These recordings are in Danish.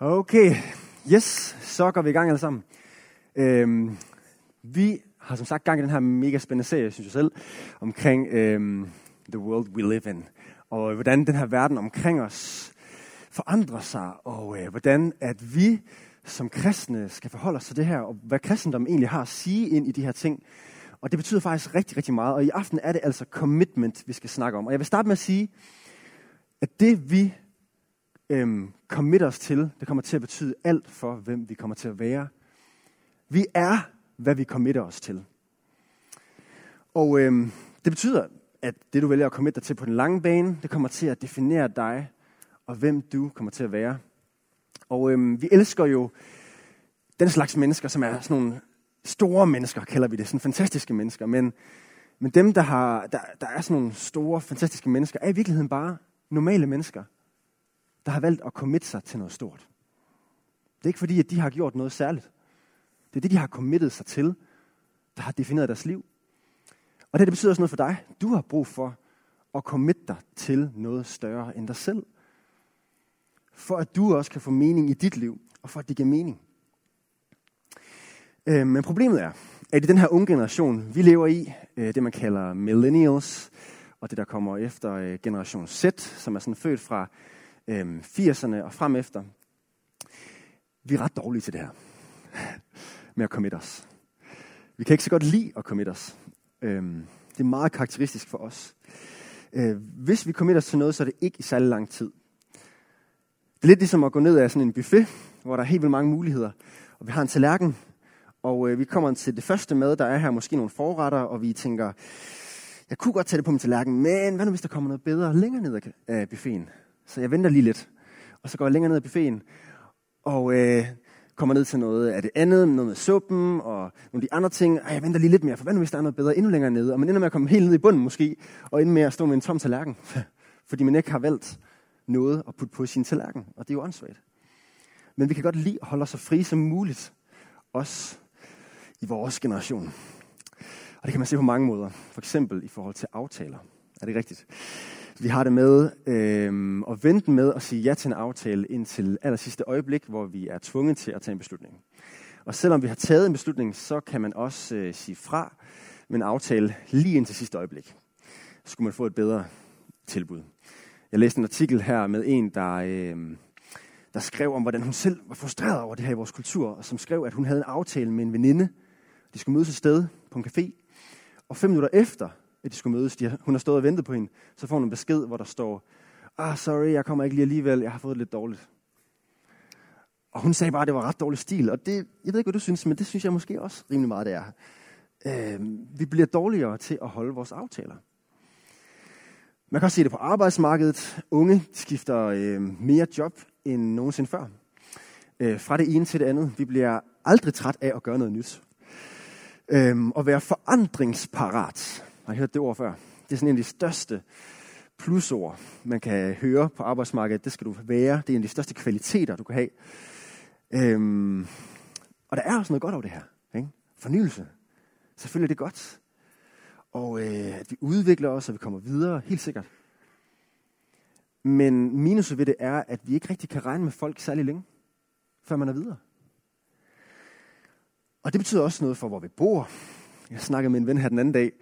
Okay, yes, så går vi i gang alle sammen. Øhm, vi har som sagt gang i den her mega spændende serie, synes jeg selv, omkring øhm, the world we live in. Og øh, hvordan den her verden omkring os forandrer sig, og øh, hvordan at vi som kristne skal forholde os til det her, og hvad kristendom egentlig har at sige ind i de her ting. Og det betyder faktisk rigtig, rigtig meget. Og i aften er det altså commitment, vi skal snakke om. Og jeg vil starte med at sige, at det vi øhm, commit os til, det kommer til at betyde alt for, hvem vi kommer til at være. Vi er, hvad vi committer os til. Og øhm, det betyder, at det du vælger at committe dig til på den lange bane, det kommer til at definere dig, og hvem du kommer til at være. Og øhm, vi elsker jo den slags mennesker, som er sådan nogle store mennesker, kalder vi det, sådan fantastiske mennesker. Men, men dem, der, har, der, der er sådan nogle store, fantastiske mennesker, er i virkeligheden bare normale mennesker, der har valgt at committe sig til noget stort. Det er ikke fordi, at de har gjort noget særligt. Det er det, de har committet sig til, der har defineret deres liv. Og det, det betyder også noget for dig. Du har brug for at committe dig til noget større end dig selv. For at du også kan få mening i dit liv, og for at det giver mening. Øh, men problemet er, at i den her unge generation, vi lever i, øh, det man kalder millennials, og det der kommer efter øh, generation Z, som er sådan født fra Øhm, 80'erne og frem efter. Vi er ret dårlige til det her, med at commit os. Vi kan ikke så godt lide at commit os. Øhm, det er meget karakteristisk for os. Øh, hvis vi committer os til noget, så er det ikke i særlig lang tid. Det er lidt ligesom at gå ned af sådan en buffet, hvor der er helt vildt mange muligheder. Og vi har en tallerken, og øh, vi kommer til det første mad, der er her måske nogle forretter, og vi tænker, jeg kunne godt tage det på min tallerken, men hvad nu hvis der kommer noget bedre længere ned af øh, buffeten? Så jeg venter lige lidt, og så går jeg længere ned af buffeten, og øh, kommer ned til noget af det andet, noget med suppen og nogle af de andre ting. Ej, jeg venter lige lidt mere, for hvad nu hvis der er noget bedre endnu længere nede? Og man ender med at komme helt ned i bunden måske, og ender med at stå med en tom tallerken, fordi man ikke har valgt noget at putte på sin tallerken, og det er jo åndssvagt. Men vi kan godt lide at holde os så fri som muligt, også i vores generation. Og det kan man se på mange måder. For eksempel i forhold til aftaler. Er det rigtigt? Vi har det med øh, at vente med at sige ja til en aftale indtil aller sidste øjeblik, hvor vi er tvunget til at tage en beslutning. Og selvom vi har taget en beslutning, så kan man også øh, sige fra med en aftale lige indtil sidste øjeblik. Så skulle man få et bedre tilbud. Jeg læste en artikel her med en, der, øh, der skrev om, hvordan hun selv var frustreret over det her i vores kultur, og som skrev, at hun havde en aftale med en veninde. De skulle mødes et sted på en café, og fem minutter efter, at de skulle mødes, de, hun har stået og ventet på hende, så får hun en besked, hvor der står, ah, sorry, jeg kommer ikke lige alligevel, jeg har fået det lidt dårligt. Og hun sagde bare, at det var ret dårlig stil, og det, jeg ved ikke, hvad du synes, men det synes jeg måske også rimelig meget, det er. Øh, vi bliver dårligere til at holde vores aftaler. Man kan også se det på arbejdsmarkedet. Unge skifter øh, mere job end nogensinde før. Øh, fra det ene til det andet. Vi bliver aldrig træt af at gøre noget nyt. Øh, og være forandringsparat. Har I hørt det ord før? Det er sådan en af de største plusord, man kan høre på arbejdsmarkedet. Det skal du være. Det er en af de største kvaliteter, du kan have. Øhm, og der er også noget godt over det her. Ikke? Fornyelse. Selvfølgelig er det godt og øh, at vi udvikler os, og vi kommer videre, helt sikkert. Men minuset ved det er, at vi ikke rigtig kan regne med folk særlig længe, før man er videre. Og det betyder også noget for, hvor vi bor. Jeg snakkede med en ven her den anden dag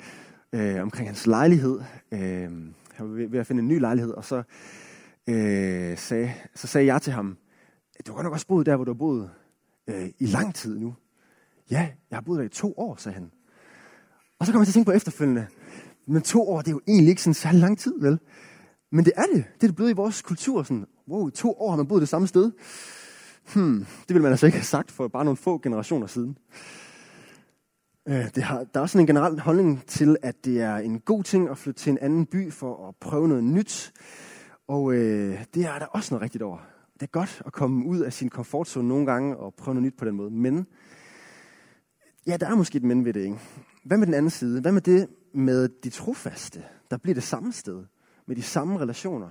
øh, omkring hans lejlighed. Øh, han var ved at finde en ny lejlighed, og så, øh, sagde, så sagde jeg til ham, du har nok også boet der, hvor du har boet øh, i lang tid nu. Ja, jeg har boet der i to år, sagde han. Og så kommer jeg til at tænke på efterfølgende. Men to år, det er jo egentlig ikke sådan særlig lang tid, vel? Men det er det. Det er det blevet i vores kultur. Sådan, wow, i to år har man boet det samme sted. Hmm, det ville man altså ikke have sagt for bare nogle få generationer siden. Øh, det har, der er sådan en generel holdning til, at det er en god ting at flytte til en anden by for at prøve noget nyt. Og øh, det er der også noget rigtigt over. Det er godt at komme ud af sin komfortzone nogle gange og prøve noget nyt på den måde. Men ja, der er måske et men ved det, ikke? Hvad med den anden side? Hvad med det med de trofaste, der bliver det samme sted, med de samme relationer,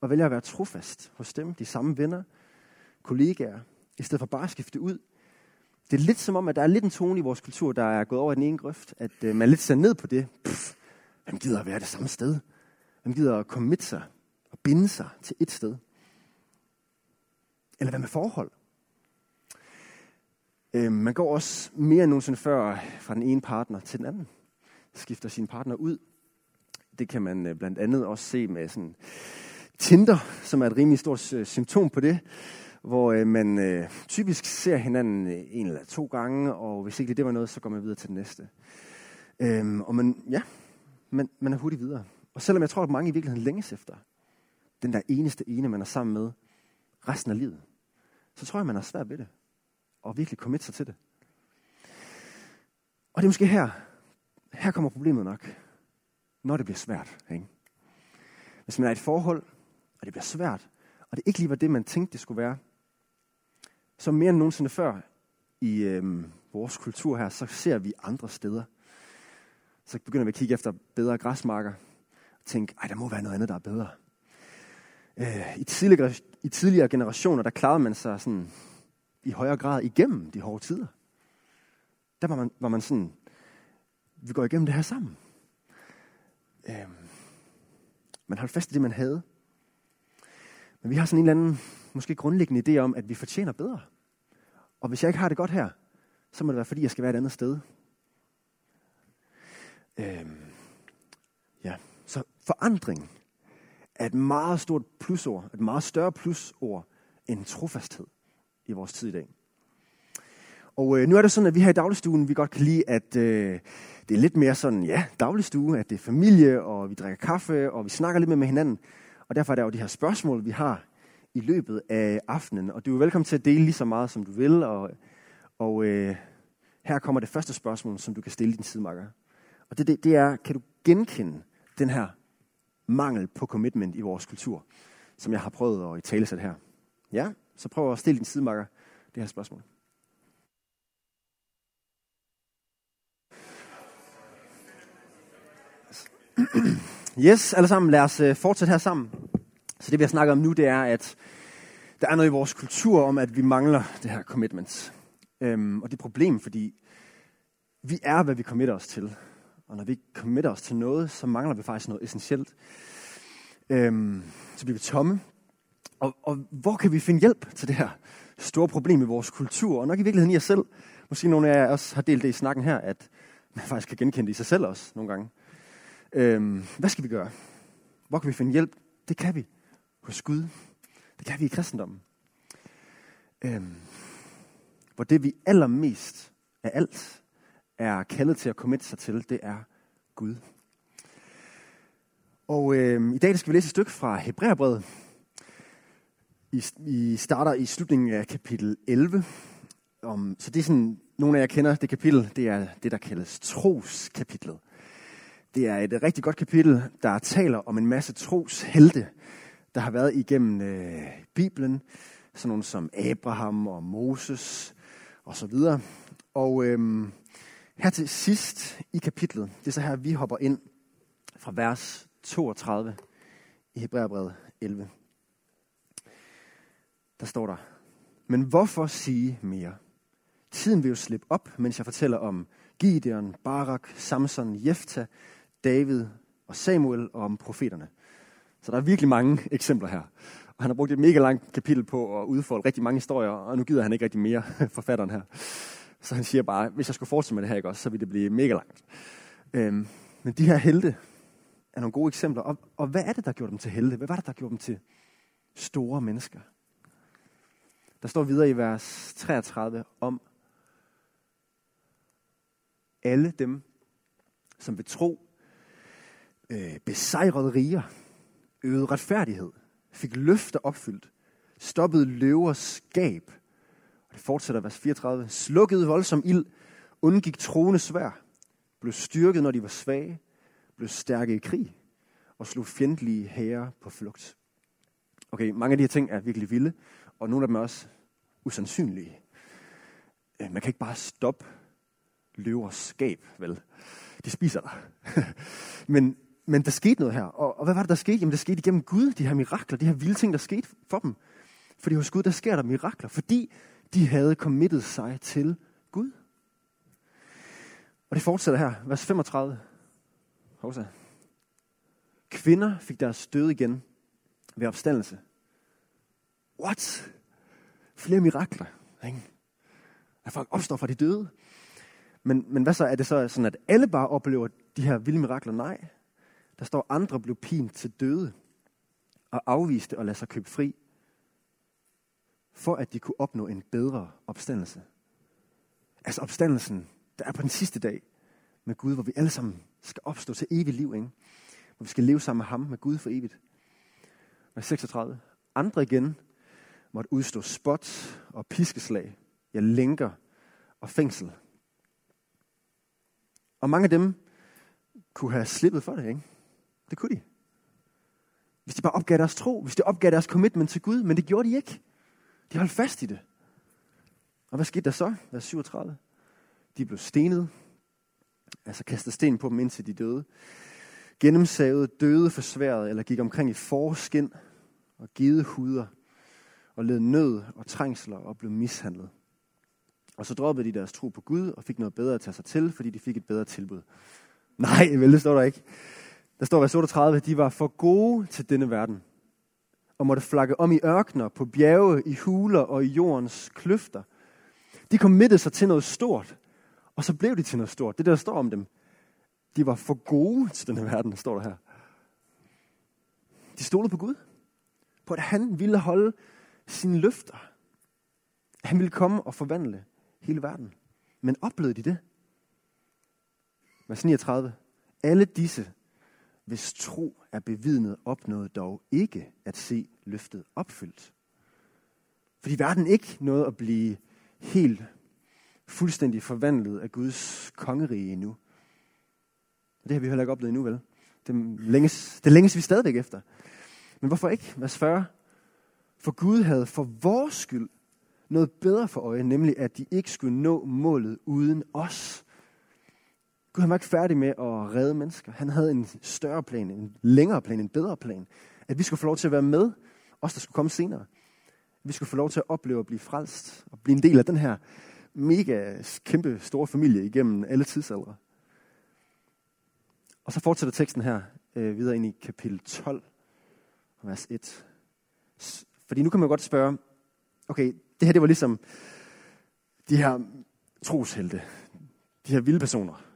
og vælger at være trofast hos dem, de samme venner, kollegaer, i stedet for bare at skifte ud. Det er lidt som om, at der er lidt en tone i vores kultur, der er gået over i den ene grøft, at øh, man lidt ser ned på det. Pff, hvem gider at være det samme sted? Hvem gider at committe sig og binde sig til et sted? Eller hvad med forhold? Øh, man går også mere end nogensinde før fra den ene partner til den anden. Skifter sin partner ud. Det kan man øh, blandt andet også se med sådan Tinder, som er et rimelig stort øh, symptom på det, hvor øh, man øh, typisk ser hinanden øh, en eller to gange, og hvis ikke det var noget, så går man videre til det næste. Øhm, og man, ja, man, man er hurtigt videre. Og selvom jeg tror, at mange i virkeligheden længes efter den der eneste ene, man er sammen med resten af livet, så tror jeg, man har svært ved det. Og virkelig komme sig til det. Og det er måske her, her kommer problemet nok. Når det bliver svært. Ikke? Hvis man er i et forhold, og det bliver svært, og det ikke lige var det, man tænkte, det skulle være, så mere end nogensinde før i øh, vores kultur her, så ser vi andre steder. Så begynder vi at kigge efter bedre græsmarker, og tænke, ej, der må være noget andet, der er bedre. Øh, i, tidligere, I tidligere generationer, der klarede man sig sådan i højere grad igennem de hårde tider. Der var man, var man sådan, vi går igennem det her sammen. Øh, man holdt fast i det, man havde. Men vi har sådan en eller anden, måske grundlæggende idé om, at vi fortjener bedre. Og hvis jeg ikke har det godt her, så må det være, fordi jeg skal være et andet sted. Øhm, ja. Så forandring er et meget stort plusord, et meget større plusord end trofasthed i vores tid i dag. Og øh, nu er det sådan, at vi her i dagligstuen, vi godt kan lide, at øh, det er lidt mere sådan, ja, dagligstue, at det er familie, og vi drikker kaffe, og vi snakker lidt mere med hinanden. Og derfor er der jo de her spørgsmål, vi har i løbet af aftenen. Og du er velkommen til at dele lige så meget, som du vil. Og, og øh, her kommer det første spørgsmål, som du kan stille din sidemakker. Og det, det, det er, kan du genkende den her mangel på commitment i vores kultur, som jeg har prøvet at i tale her? Ja, så prøv at stille din sidemakker det her spørgsmål. Yes, alle sammen, lad os øh, fortsætte her sammen. Så det vi har snakket om nu, det er, at der er noget i vores kultur om, at vi mangler det her commitment. Øhm, og det er et problem, fordi vi er, hvad vi committer os til. Og når vi committer os til noget, så mangler vi faktisk noget essentielt. Øhm, så bliver vi tomme. Og, og hvor kan vi finde hjælp til det her store problem i vores kultur? Og nok i virkeligheden i os selv. Måske nogle af jer også har delt det i snakken her, at man faktisk kan genkende det i sig selv også nogle gange. Øhm, hvad skal vi gøre? Hvor kan vi finde hjælp? Det kan vi hos Gud. Det kan vi i kristendommen. Øhm, hvor det vi allermest af alt er kaldet til at komme sig til, det er Gud. Og øhm, i dag skal vi læse et stykke fra Hebræerbrevet. I, I starter i slutningen af kapitel 11. Om, så det er sådan, nogle af jer kender det kapitel, det er det, der kaldes troskapitlet. Det er et rigtig godt kapitel, der taler om en masse troshelte, der har været igennem øh, Bibelen. Sådan nogle som Abraham og Moses og så videre. Og øh, her til sidst i kapitlet, det er så her, vi hopper ind fra vers 32 i Hebræerbrevet 11. Der står der, men hvorfor sige mere? Tiden vil jo slippe op, mens jeg fortæller om Gideon, Barak, Samson, Jefta, David og Samuel og om profeterne. Så der er virkelig mange eksempler her. Og han har brugt et mega langt kapitel på at udfolde rigtig mange historier, og nu gider han ikke rigtig mere, forfatteren her. Så han siger bare, hvis jeg skulle fortsætte med det her, ikke også, så ville det blive mega langt. Øhm, men de her helte er nogle gode eksempler. Og, og hvad er det, der gjorde dem til helte? Hvad var det, der gjorde dem til store mennesker? Der står videre i vers 33 om alle dem, som ved tro øh, besejrede riger, øvede retfærdighed, fik løfter opfyldt, stoppede løvers skab. Og det fortsætter vers 34. Slukkede voldsom ild, undgik troende svær, blev styrket, når de var svage, blev stærke i krig, og slog fjendtlige herrer på flugt. Okay, mange af de her ting er virkelig vilde, og nogle af dem er også usandsynlige. Øh, man kan ikke bare stoppe løvers skab, vel? De spiser dig. Men men der skete noget her. Og, og hvad var det, der skete? Jamen, der skete igennem Gud, de her mirakler, de her vilde ting, der skete for dem. Fordi hos Gud, der sker der mirakler, fordi de havde committet sig til Gud. Og det fortsætter her, vers 35. Hosa. Kvinder fik deres død igen ved opstandelse. What? flere mirakler. Ikke? At folk opstår fra de døde. Men, men hvad så? Er det så sådan, at alle bare oplever de her vilde mirakler? Nej. Der står, andre blev pint til døde og afviste at lade sig købe fri, for at de kunne opnå en bedre opstandelse. Altså opstandelsen, der er på den sidste dag med Gud, hvor vi alle sammen skal opstå til evigt liv, ikke? hvor vi skal leve sammen med ham, med Gud for evigt. Vers 36. Andre igen måtte udstå spot og piskeslag, ja, lænker og fængsel. Og mange af dem kunne have slippet for det, ikke? Det kunne de. Hvis de bare opgav deres tro, hvis de opgav deres commitment til Gud, men det gjorde de ikke. De holdt fast i det. Og hvad skete der så? Vers 37. De blev stenet, altså kastet sten på dem indtil de døde. Gennemsavet, døde forsværet, eller gik omkring i forskin og givet huder, og led nød og trængsler og blev mishandlet. Og så droppede de deres tro på Gud og fik noget bedre at tage sig til, fordi de fik et bedre tilbud. Nej, vel, det står der ikke. Der står vers 38, at de var for gode til denne verden, og måtte flakke om i ørkner, på bjerge, i huler og i jordens kløfter. De committede sig til noget stort, og så blev de til noget stort. Det der står om dem. De var for gode til denne verden, står der her. De stolede på Gud. På at han ville holde sine løfter. Han ville komme og forvandle hele verden. Men oplevede de det? Vers 39. Alle disse, hvis tro er bevidnet, opnåede dog ikke at se løftet opfyldt. Fordi verden ikke nåede at blive helt fuldstændig forvandlet af Guds kongerige endnu. Det har vi heller ikke oplevet endnu, vel? Det længes, det længes vi stadigvæk efter. Men hvorfor ikke? Vers 40. For Gud havde for vores skyld noget bedre for øje, nemlig at de ikke skulle nå målet uden os. Gud han var ikke færdig med at redde mennesker. Han havde en større plan, en længere plan, en bedre plan. At vi skulle få lov til at være med, os der skulle komme senere. Vi skulle få lov til at opleve at blive frelst, og blive en del af den her mega kæmpe store familie igennem alle tidsaldre. Og så fortsætter teksten her øh, videre ind i kapitel 12, vers 1. Fordi nu kan man godt spørge, okay, det her det var ligesom de her troshelte, de her vilde personer,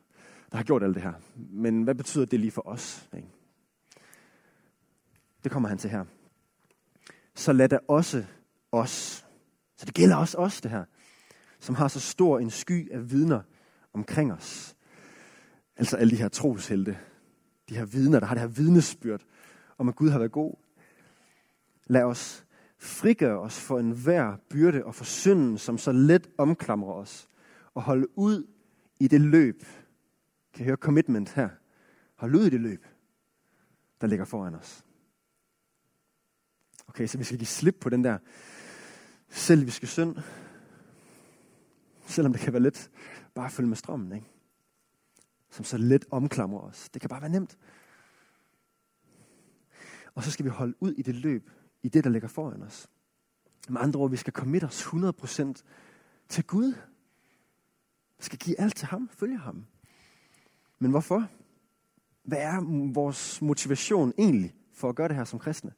der har gjort alt det her. Men hvad betyder det lige for os? Ikke? Det kommer han til her. Så lad det også os. Så det gælder også os, det her. Som har så stor en sky af vidner omkring os. Altså alle de her troshelte. De her vidner, der har det her vidnesbyrd om, at Gud har været god. Lad os frigøre os for enhver byrde og for synden, som så let omklamrer os. Og holde ud i det løb, kan høre commitment her. Hold ud i det løb, der ligger foran os. Okay, så vi skal give slip på den der selviske synd. Selvom det kan være let bare at følge med strømmen, ikke? Som så let omklamrer os. Det kan bare være nemt. Og så skal vi holde ud i det løb, i det, der ligger foran os. Med andre ord, vi skal committe os 100% til Gud. Vi skal give alt til ham, følge ham. Men hvorfor? Hvad er vores motivation egentlig for at gøre det her som kristne?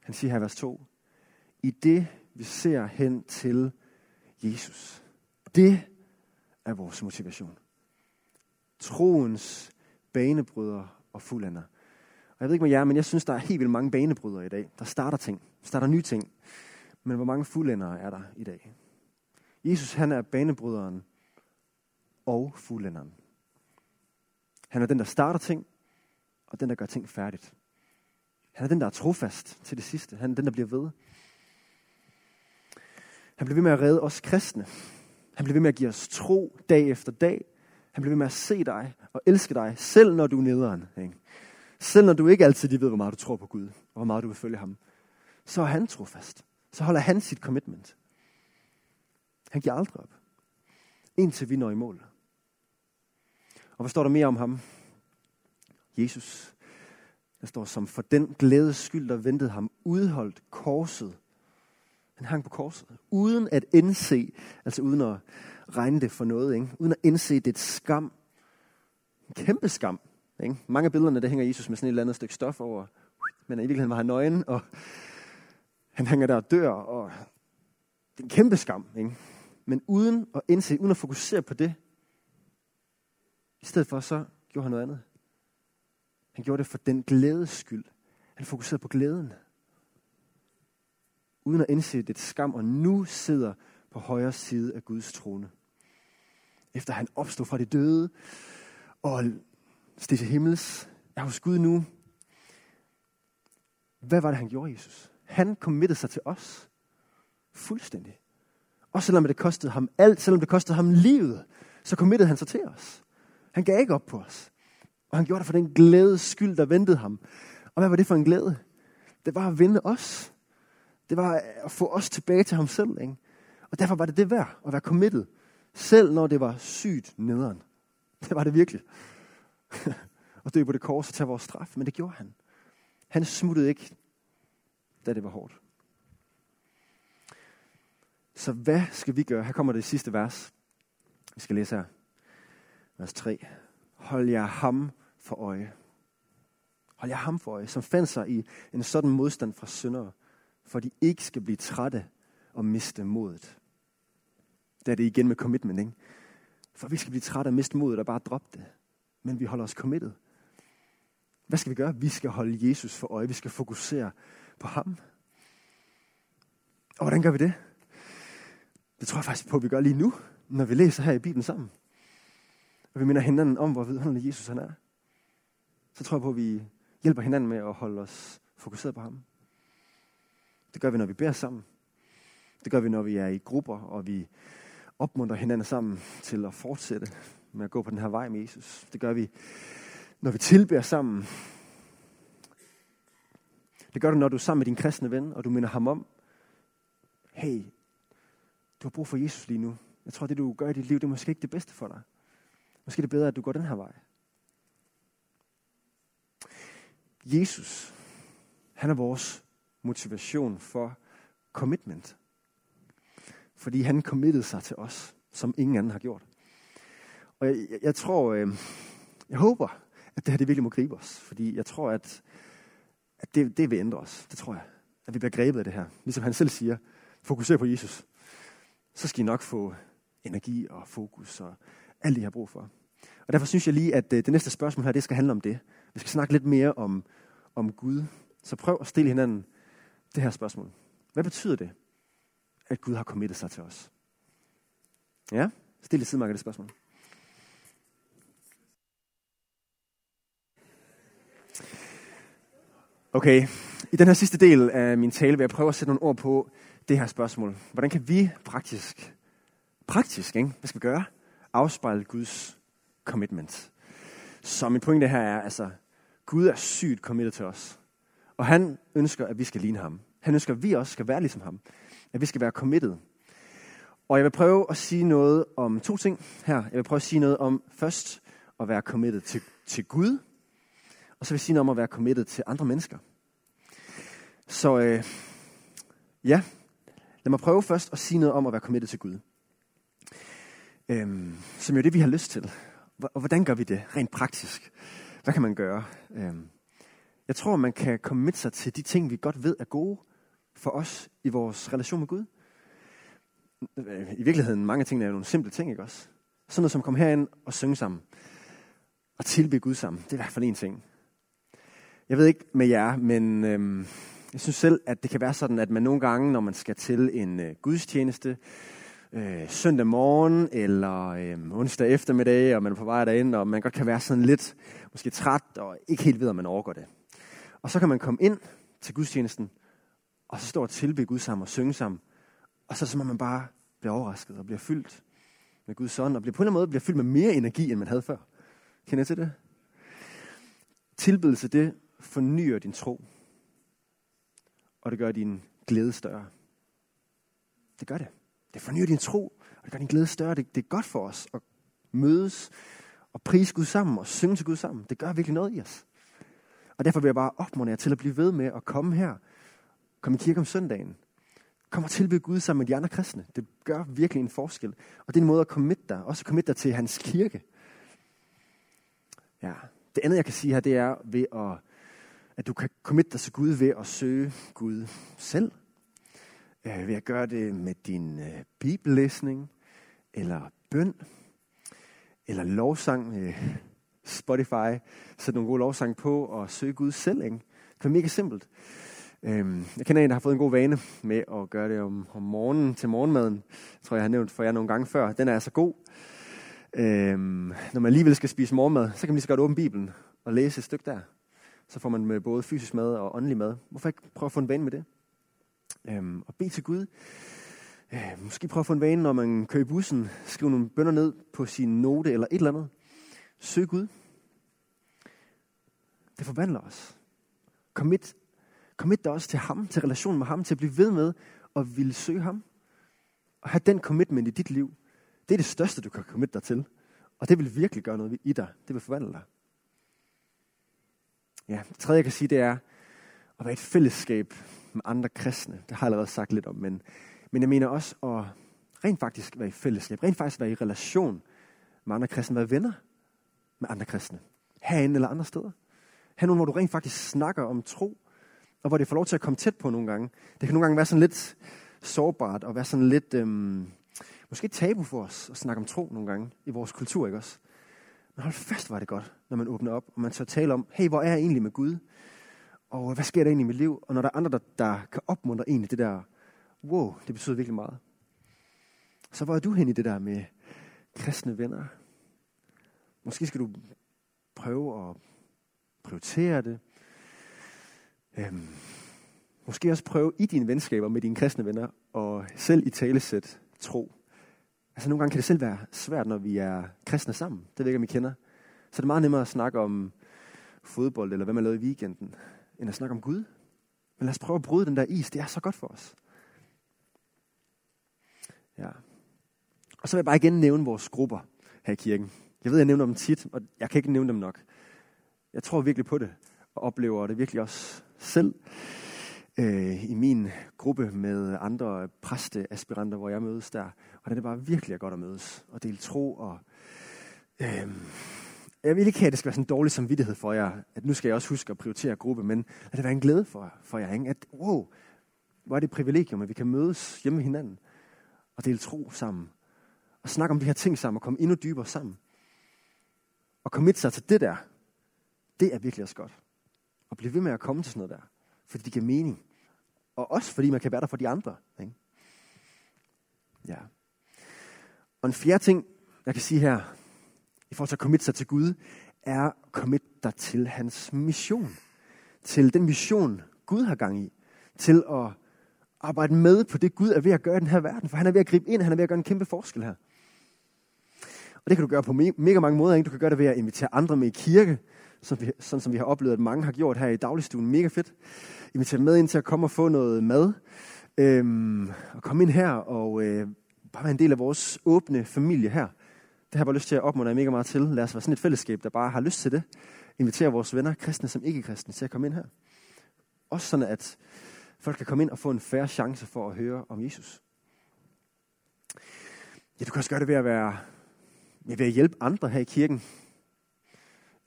Han siger her i vers 2. I det, vi ser hen til Jesus. Det er vores motivation. Troens banebryder og fuldender. Og jeg ved ikke med jer, men jeg synes, der er helt vildt mange banebrydere i dag. Der starter ting. Starter nye ting. Men hvor mange fuldendere er der i dag? Jesus, han er banebryderen og fuldenderen. Han er den, der starter ting, og den, der gør ting færdigt. Han er den, der er trofast til det sidste. Han er den, der bliver ved. Han bliver ved med at redde os kristne. Han bliver ved med at give os tro dag efter dag. Han bliver ved med at se dig og elske dig, selv når du er nederen. Ikke? Selv når du ikke altid ved, hvor meget du tror på Gud, og hvor meget du vil følge ham. Så er han trofast. Så holder han sit commitment. Han giver aldrig op. Indtil vi når i mål. Og hvad står der mere om ham? Jesus. Der står som for den glædes skyld, der ventede ham, udholdt korset. Han hang på korset, uden at indse, altså uden at regne det for noget, ikke? uden at indse det skam. En kæmpe skam. Ikke? Mange af billederne, der hænger Jesus med sådan et eller andet stykke stof over, men i virkeligheden var han nøgen, og han hænger der og dør, og det er en kæmpe skam, ikke? Men uden at indse, uden at fokusere på det, i stedet for så gjorde han noget andet. Han gjorde det for den glædes skyld. Han fokuserede på glæden. Uden at indse det skam, og nu sidder på højre side af Guds trone. Efter han opstod fra de døde og steg til himmels, er hos Gud nu. Hvad var det, han gjorde, Jesus? Han committede sig til os. Fuldstændig. Og selvom det kostede ham alt, selvom det kostede ham livet, så committede han sig til os. Han gav ikke op på os. Og han gjorde det for den glæde skyld, der ventede ham. Og hvad var det for en glæde? Det var at vinde os. Det var at få os tilbage til ham selv. Ikke? Og derfor var det det værd at være committed. Selv når det var sygt nederen. Det var det virkelig. og dø på det kors og tage vores straf. Men det gjorde han. Han smuttede ikke, da det var hårdt. Så hvad skal vi gøre? Her kommer det sidste vers. Vi skal læse her. Vers 3. Hold jer ham for øje. Hold jer ham for øje, som fandt sig i en sådan modstand fra syndere, for de ikke skal blive trætte og miste modet. Der er det igen med commitment, ikke? For vi skal blive trætte og miste modet og bare droppe det. Men vi holder os committed. Hvad skal vi gøre? Vi skal holde Jesus for øje. Vi skal fokusere på ham. Og hvordan gør vi det? Det tror jeg faktisk på, at vi gør lige nu, når vi læser her i Bibelen sammen. Og vi minder hinanden om, hvor vidunderlig Jesus han er. Så tror jeg på, at vi hjælper hinanden med at holde os fokuseret på ham. Det gør vi, når vi beder sammen. Det gør vi, når vi er i grupper, og vi opmuntrer hinanden sammen til at fortsætte med at gå på den her vej med Jesus. Det gør vi, når vi tilbeder sammen. Det gør du, når du er sammen med din kristne ven, og du minder ham om, hey, du har brug for Jesus lige nu. Jeg tror, det du gør i dit liv, det er måske ikke det bedste for dig. Måske er det bedre, at du går den her vej. Jesus, han er vores motivation for commitment. Fordi han committede sig til os, som ingen anden har gjort. Og jeg, jeg, jeg tror, øh, jeg håber, at det her det virkelig må gribe os. Fordi jeg tror, at, at det, det vil ændre os. Det tror jeg. At vi bliver grebet af det her. Ligesom han selv siger, fokuser på Jesus. Så skal I nok få energi og fokus og alt det, I har brug for. Og derfor synes jeg lige, at øh, det næste spørgsmål her, det skal handle om det. Vi skal snakke lidt mere om, om Gud. Så prøv at stille hinanden det her spørgsmål. Hvad betyder det, at Gud har committet sig til os? Ja, stil i sidemarkedet det spørgsmål. Okay, i den her sidste del af min tale vil jeg prøve at sætte nogle ord på det her spørgsmål. Hvordan kan vi praktisk, praktisk, ikke? hvad skal vi gøre? Afspejle Guds commitment. Så min pointe her er, altså, Gud er sygt committed til os. Og han ønsker, at vi skal ligne ham. Han ønsker, at vi også skal være ligesom ham. At vi skal være committed. Og jeg vil prøve at sige noget om to ting her. Jeg vil prøve at sige noget om først at være committed til, til Gud. Og så vil jeg sige noget om at være committed til andre mennesker. Så øh, ja, lad mig prøve først at sige noget om at være committed til Gud. Øhm, som jo er det, vi har lyst til. Og hvordan gør vi det rent praktisk? Hvad kan man gøre? Øhm, jeg tror, man kan committe sig til de ting, vi godt ved er gode for os i vores relation med Gud. Øh, I virkeligheden, mange ting er jo nogle simple ting, ikke også? Sådan noget som at komme herind og synge sammen. Og tilbe Gud sammen. Det er i hvert fald en ting. Jeg ved ikke med jer, men øhm, jeg synes selv, at det kan være sådan, at man nogle gange, når man skal til en øh, gudstjeneste, øh, søndag morgen eller øh, onsdag eftermiddag, og man er på vej derind, og man godt kan være sådan lidt måske træt og ikke helt ved, om man overgår det. Og så kan man komme ind til gudstjenesten, og så står og tilbe Gud sammen og synge sammen. Og så er det som om man bare bliver overrasket og bliver fyldt med Guds ånd, og bliver på en eller anden måde bliver fyldt med mere energi, end man havde før. Kender I til det? Tilbedelse, det fornyer din tro. Og det gør din glæde større. Det gør det. Det fornyer din tro, og det gør din glæde større. Det, det er godt for os at mødes og prise Gud sammen og synge til Gud sammen. Det gør virkelig noget i os. Og derfor vil jeg bare opmuntre jer til at blive ved med at komme her. Kom i kirke om søndagen. Kom og tilbyde Gud sammen med de andre kristne. Det gør virkelig en forskel. Og det er en måde at committe dig. Også committe dig til hans kirke. Ja. Det andet, jeg kan sige her, det er ved at, at du kan committe dig til Gud ved at søge Gud selv. Øh, ved at gøre det med din øh, bibellæsning, eller bøn, eller lovsang med Spotify. Sæt nogle gode lovsang på og søg Gud selv. Ikke? Det er mega simpelt. Øhm, jeg kender en, der har fået en god vane med at gøre det om, om morgenen til morgenmaden. Jeg tror, jeg har nævnt for jer nogle gange før. Den er altså god. Øhm, når man alligevel skal spise morgenmad, så kan man lige så godt åbne Bibelen og læse et stykke der. Så får man med både fysisk mad og åndelig mad. Hvorfor ikke prøve at få en vane med det? Øhm, og bed til Gud. Øh, måske prøve at få en vane, når man kører i bussen. Skrive nogle bønder ned på sin note eller et eller andet. Søg Gud. Det forvandler os. Commit, commit dig også til ham, til relationen med ham, til at blive ved med at ville søge ham. Og have den commitment i dit liv. Det er det største, du kan commit dig til. Og det vil virkelig gøre noget i dig. Det vil forvandle dig. Ja, det tredje, jeg kan sige, det er at være et fællesskab med andre kristne. Det har jeg allerede sagt lidt om, men, men jeg mener også at rent faktisk være i fællesskab. Rent faktisk være i relation med andre kristne. Være venner med andre kristne. Herinde eller andre steder. Her nogen, hvor du rent faktisk snakker om tro, og hvor det får lov til at komme tæt på nogle gange. Det kan nogle gange være sådan lidt sårbart, og være sådan lidt, øhm, måske tabu for os at snakke om tro nogle gange i vores kultur, ikke også? Men hold fast, var det godt, når man åbner op, og man tør tale om, hey, hvor er jeg egentlig med Gud? Og hvad sker der egentlig i mit liv? Og når der er andre, der, der kan opmuntre en i det der, wow, det betyder virkelig meget. Så hvor er du hen i det der med kristne venner? Måske skal du prøve at prioritere det. Øhm, måske også prøve i dine venskaber med dine kristne venner og selv i talesæt tro. Altså nogle gange kan det selv være svært, når vi er kristne sammen. Det ved jeg ikke, om I kender. Så det er meget nemmere at snakke om fodbold, eller hvad man lavede i weekenden, end at snakke om Gud. Men lad os prøve at bryde den der is. Det er så godt for os. Ja. Og så vil jeg bare igen nævne vores grupper her i kirken. Jeg ved, jeg nævner dem tit, og jeg kan ikke nævne dem nok. Jeg tror virkelig på det, og oplever det virkelig også selv øh, i min gruppe med andre præsteaspiranter, hvor jeg mødes der. Og det er bare virkelig godt at mødes og dele tro. Og, øh, jeg vil ikke have, at det skal være sådan en dårlig samvittighed for jer, at nu skal jeg også huske at prioritere gruppe, men at det være en glæde for, for jer. Ikke? At wow, hvor er det privilegium, at vi kan mødes hjemme med hinanden og dele tro sammen. Og snakke om de her ting sammen og komme endnu dybere sammen. Og committe sig til det der, det er virkelig også godt. Og blive ved med at komme til sådan noget der fordi det giver mening. Og også fordi man kan være der for de andre. Ikke? Ja. Og en fjerde ting, jeg kan sige her, i forhold til at commit sig til Gud, er at commit dig til hans mission. Til den mission, Gud har gang i. Til at arbejde med på det, Gud er ved at gøre i den her verden. For han er ved at gribe ind, han er ved at gøre en kæmpe forskel her. Og det kan du gøre på mega mange måder. Ikke? Du kan gøre det ved at invitere andre med i kirke som vi, sådan som vi har oplevet, at mange har gjort her i dagligstuen. Mega fedt. Invitere med ind til at komme og få noget mad. Øhm, og komme ind her og øh, bare være en del af vores åbne familie her. Det har jeg bare lyst til at opmuntre mega meget til. Lad os være sådan et fællesskab, der bare har lyst til det. Invitere vores venner, kristne som ikke-kristne, til at komme ind her. Også sådan, at folk kan komme ind og få en færre chance for at høre om Jesus. Ja, du kan også gøre det ved at være ja, ved at hjælpe andre her i kirken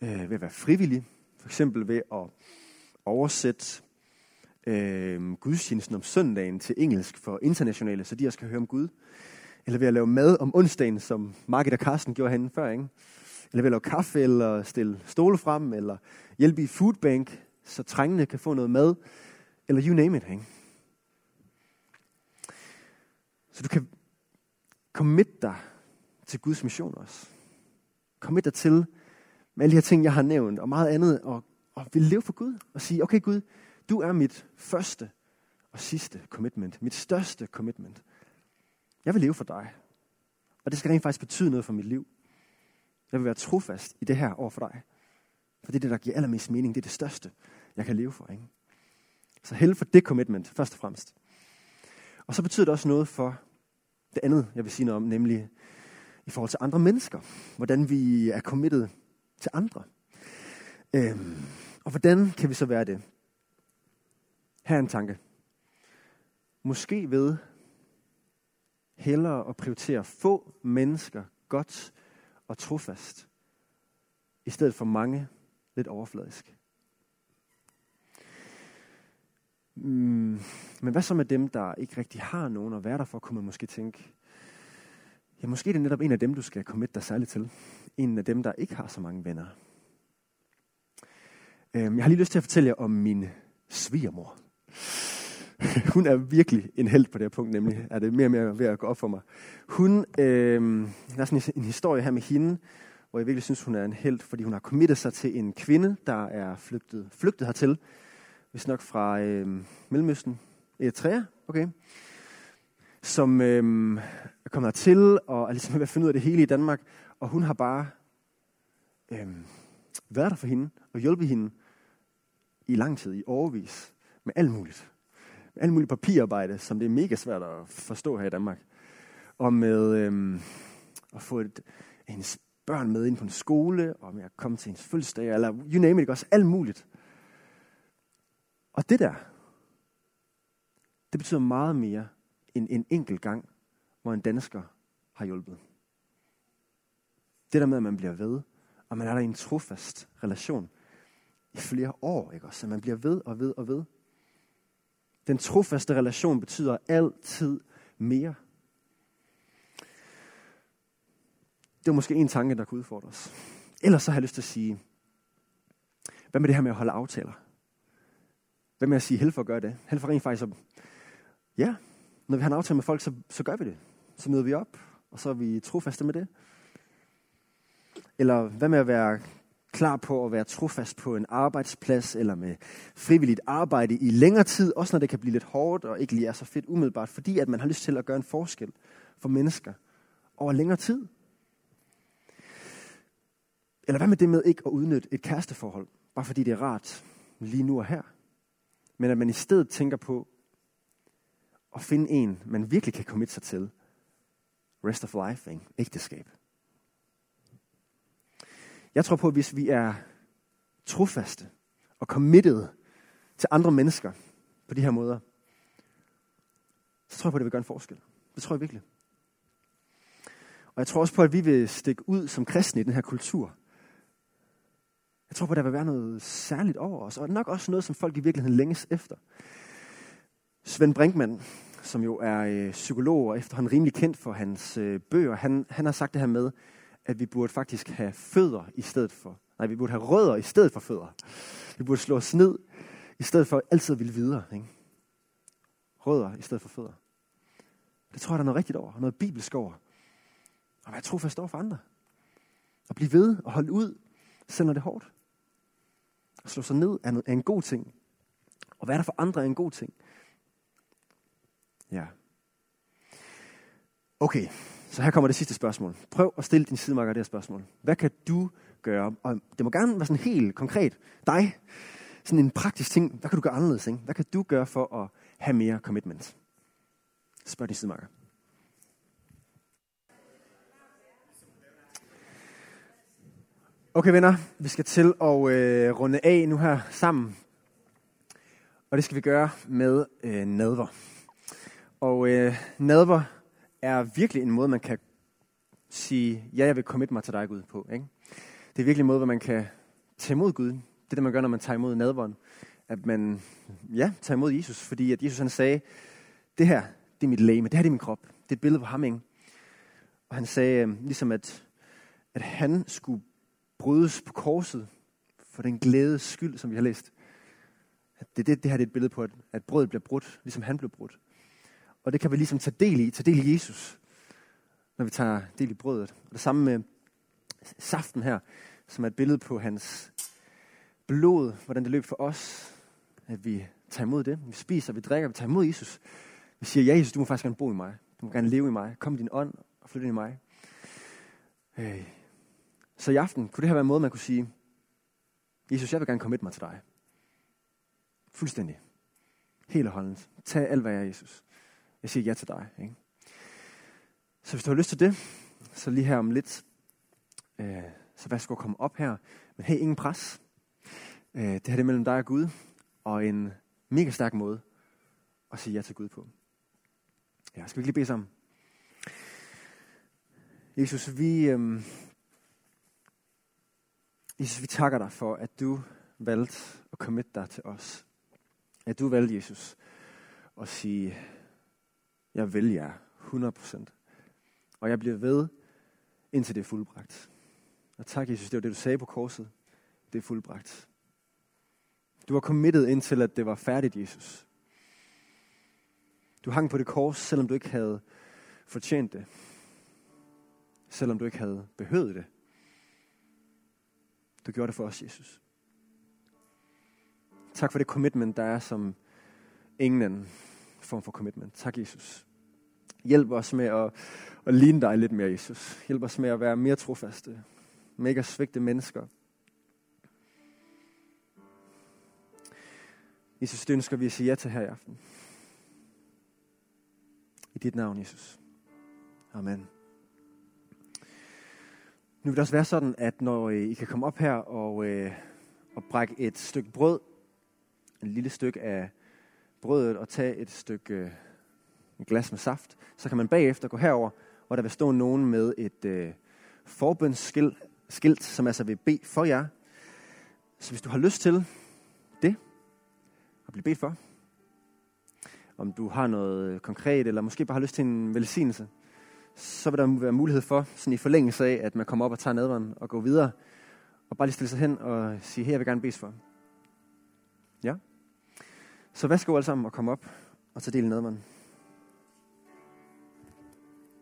øh, ved at være frivillig. For eksempel ved at oversætte øh, gudstjenesten om søndagen til engelsk for internationale, så de også kan høre om Gud. Eller ved at lave mad om onsdagen, som Margit og Carsten gjorde henne før. Ikke? Eller ved at lave kaffe, eller stille stole frem, eller hjælpe i foodbank, så trængende kan få noget mad. Eller you name it. Ikke? Så du kan commit dig til Guds mission også. Commit dig til med alle de her ting, jeg har nævnt, og meget andet, og, og vil leve for Gud, og sige, okay Gud, du er mit første og sidste commitment, mit største commitment. Jeg vil leve for dig, og det skal rent faktisk betyde noget for mit liv. Jeg vil være trofast i det her over for dig. For det er det, der giver allermest mening. Det er det største, jeg kan leve for. Ikke? Så held for det commitment, først og fremmest. Og så betyder det også noget for det andet, jeg vil sige noget om, nemlig i forhold til andre mennesker. Hvordan vi er committed til andre. Øhm, og hvordan kan vi så være det? Her er en tanke. Måske ved hellere at prioritere få mennesker godt og trofast, i stedet for mange lidt overfladisk. Mm, men hvad så med dem, der ikke rigtig har nogen at være der for, kunne man måske tænke, ja, måske er det netop en af dem, du skal komme dig særligt til. En af dem, der ikke har så mange venner. Øhm, jeg har lige lyst til at fortælle jer om min svigermor. Hun er virkelig en held på det her punkt, nemlig. Er det mere og mere ved at gå op for mig. Hun, øh, der er sådan en historie her med hende, hvor jeg virkelig synes, hun er en held, fordi hun har committet sig til en kvinde, der er flygtet, flygtet hertil, hvis nok fra øh, Mellemøsten, Eritrea, okay, som øh, er kommet hertil og er ligesom ved at finde ud af det hele i Danmark, og hun har bare øh, været der for hende og hjulpet hende i lang tid, i overvis, med alt muligt. Alt muligt papirarbejde, som det er mega svært at forstå her i Danmark. Og med øhm, at få et, hendes børn med ind på en skole, og med at komme til hendes fødselsdag, eller you name it, også alt muligt. Og det der, det betyder meget mere end en enkelt gang, hvor en dansker har hjulpet. Det der med, at man bliver ved, og man er der i en trofast relation i flere år, ikke også? Så man bliver ved og ved og ved. Den trofaste relation betyder altid mere. Det var måske en tanke, der kunne udfordre os. Ellers så har jeg lyst til at sige, hvad med det her med at holde aftaler? Hvad med at sige held for at gøre det? Held for rent faktisk at, ja, når vi har en aftale med folk, så, så gør vi det. Så møder vi op, og så er vi trofaste med det. Eller hvad med at være klar på at være trofast på en arbejdsplads, eller med frivilligt arbejde i længere tid, også når det kan blive lidt hårdt, og ikke lige er så fedt umiddelbart, fordi at man har lyst til at gøre en forskel for mennesker over længere tid. Eller hvad med det med ikke at udnytte et kæresteforhold, bare fordi det er rart lige nu og her? Men at man i stedet tænker på at finde en, man virkelig kan committe sig til. Rest of life, ikke? ægteskab. Jeg tror på, at hvis vi er trofaste og committed til andre mennesker på de her måder, så tror jeg på, at det vil gøre en forskel. Det tror jeg virkelig. Og jeg tror også på, at vi vil stikke ud som kristne i den her kultur. Jeg tror på, at der vil være noget særligt over os, og nok også noget, som folk i virkeligheden længes efter. Svend Brinkmann, som jo er øh, psykolog og efterhånden rimelig kendt for hans øh, bøger, han, han har sagt det her med, at vi burde faktisk have fødder i stedet for, nej, vi burde have rødder i stedet for fødder. Vi burde slå os ned, i stedet for altid at ville videre. Ikke? Rødder i stedet for fødder. Det tror jeg, der er noget rigtigt over, noget bibelsk over. Og tror fast over for andre. Og blive ved og holde ud, selv når det er hårdt. At slå sig ned er, noget, er en god ting. Og være der for andre er en god ting. Ja. Okay, så her kommer det sidste spørgsmål. Prøv at stille din sidemarker det her spørgsmål. Hvad kan du gøre? Og det må gerne være sådan helt konkret. Dig. Sådan en praktisk ting. Hvad kan du gøre anderledes? Ikke? Hvad kan du gøre for at have mere commitment? Spørg din sidemarker. Okay venner, vi skal til at øh, runde af nu her sammen. Og det skal vi gøre med øh, nadver. Og øh, nadver er virkelig en måde, man kan sige, ja, jeg vil commit mig til dig, Gud, på. Ikke? Det er virkelig en måde, hvor man kan tage imod Gud. Det er det, man gør, når man tager imod nadveren. At man, ja, tager imod Jesus. Fordi at Jesus han sagde, det her, det er mit læge, det her det er min krop. Det er et billede på ham, ikke? Og han sagde, øh, ligesom at, at han skulle brydes på korset for den glædes skyld, som vi har læst. At det, det, det her det er et billede på, at, at brødet bliver brudt, ligesom han blev brudt. Og det kan vi ligesom tage del i, tage del i Jesus, når vi tager del i brødet. Og det samme med saften her, som er et billede på hans blod, hvordan det løb for os, at vi tager imod det. Vi spiser, vi drikker, vi tager imod Jesus. Vi siger, ja Jesus, du må faktisk gerne bo i mig. Du må gerne leve i mig. Kom i din ånd og flyt ind i mig. Øh. Så i aften kunne det her være en måde, man kunne sige, Jesus, jeg vil gerne komme med mig til dig. Fuldstændig. Helt og holdent. Tag alt, hvad jeg er, Jesus. Jeg siger ja til dig. Ikke? Så hvis du har lyst til det, så lige her om lidt, øh, så hvad at komme op her. Men hey, ingen pres. Øh, det her det er mellem dig og Gud, og en mega stærk måde at sige ja til Gud på. Ja, skal vi lige bede sammen? Jesus, vi, øh, Jesus, vi takker dig for, at du valgte at komme dig til os. at du valgte, Jesus, at sige, jeg vil jer 100%. Og jeg bliver ved, indtil det er fuldbragt. Og tak, Jesus, det var det, du sagde på korset. Det er fuldbragt. Du var committed indtil, at det var færdigt, Jesus. Du hang på det kors, selvom du ikke havde fortjent det. Selvom du ikke havde behøvet det. Du gjorde det for os, Jesus. Tak for det commitment, der er som ingen anden form for commitment. Tak, Jesus. Hjælp os med at, at ligne dig lidt mere, Jesus. Hjælp os med at være mere trofaste. Med ikke at svigte mennesker. Jesus, det ønsker vi at sige ja til her i aften. I dit navn, Jesus. Amen. Nu vil det også være sådan, at når øh, I kan komme op her og, øh, og brække et stykke brød, en lille stykke af brødet, og tage et stykke øh, et glas med saft, så kan man bagefter gå herover, hvor der vil stå nogen med et øh, forbønsskilt, skilt, som altså vil bede for jer. Så hvis du har lyst til det, at blive bedt for, om du har noget konkret, eller måske bare har lyst til en velsignelse, så vil der være mulighed for, sådan i forlængelse af, at man kommer op og tager nadveren og går videre, og bare lige stille sig hen og sige, her jeg vil gerne bede for. Ja? Så værsgo alle sammen og kom op og tage del i nadveren.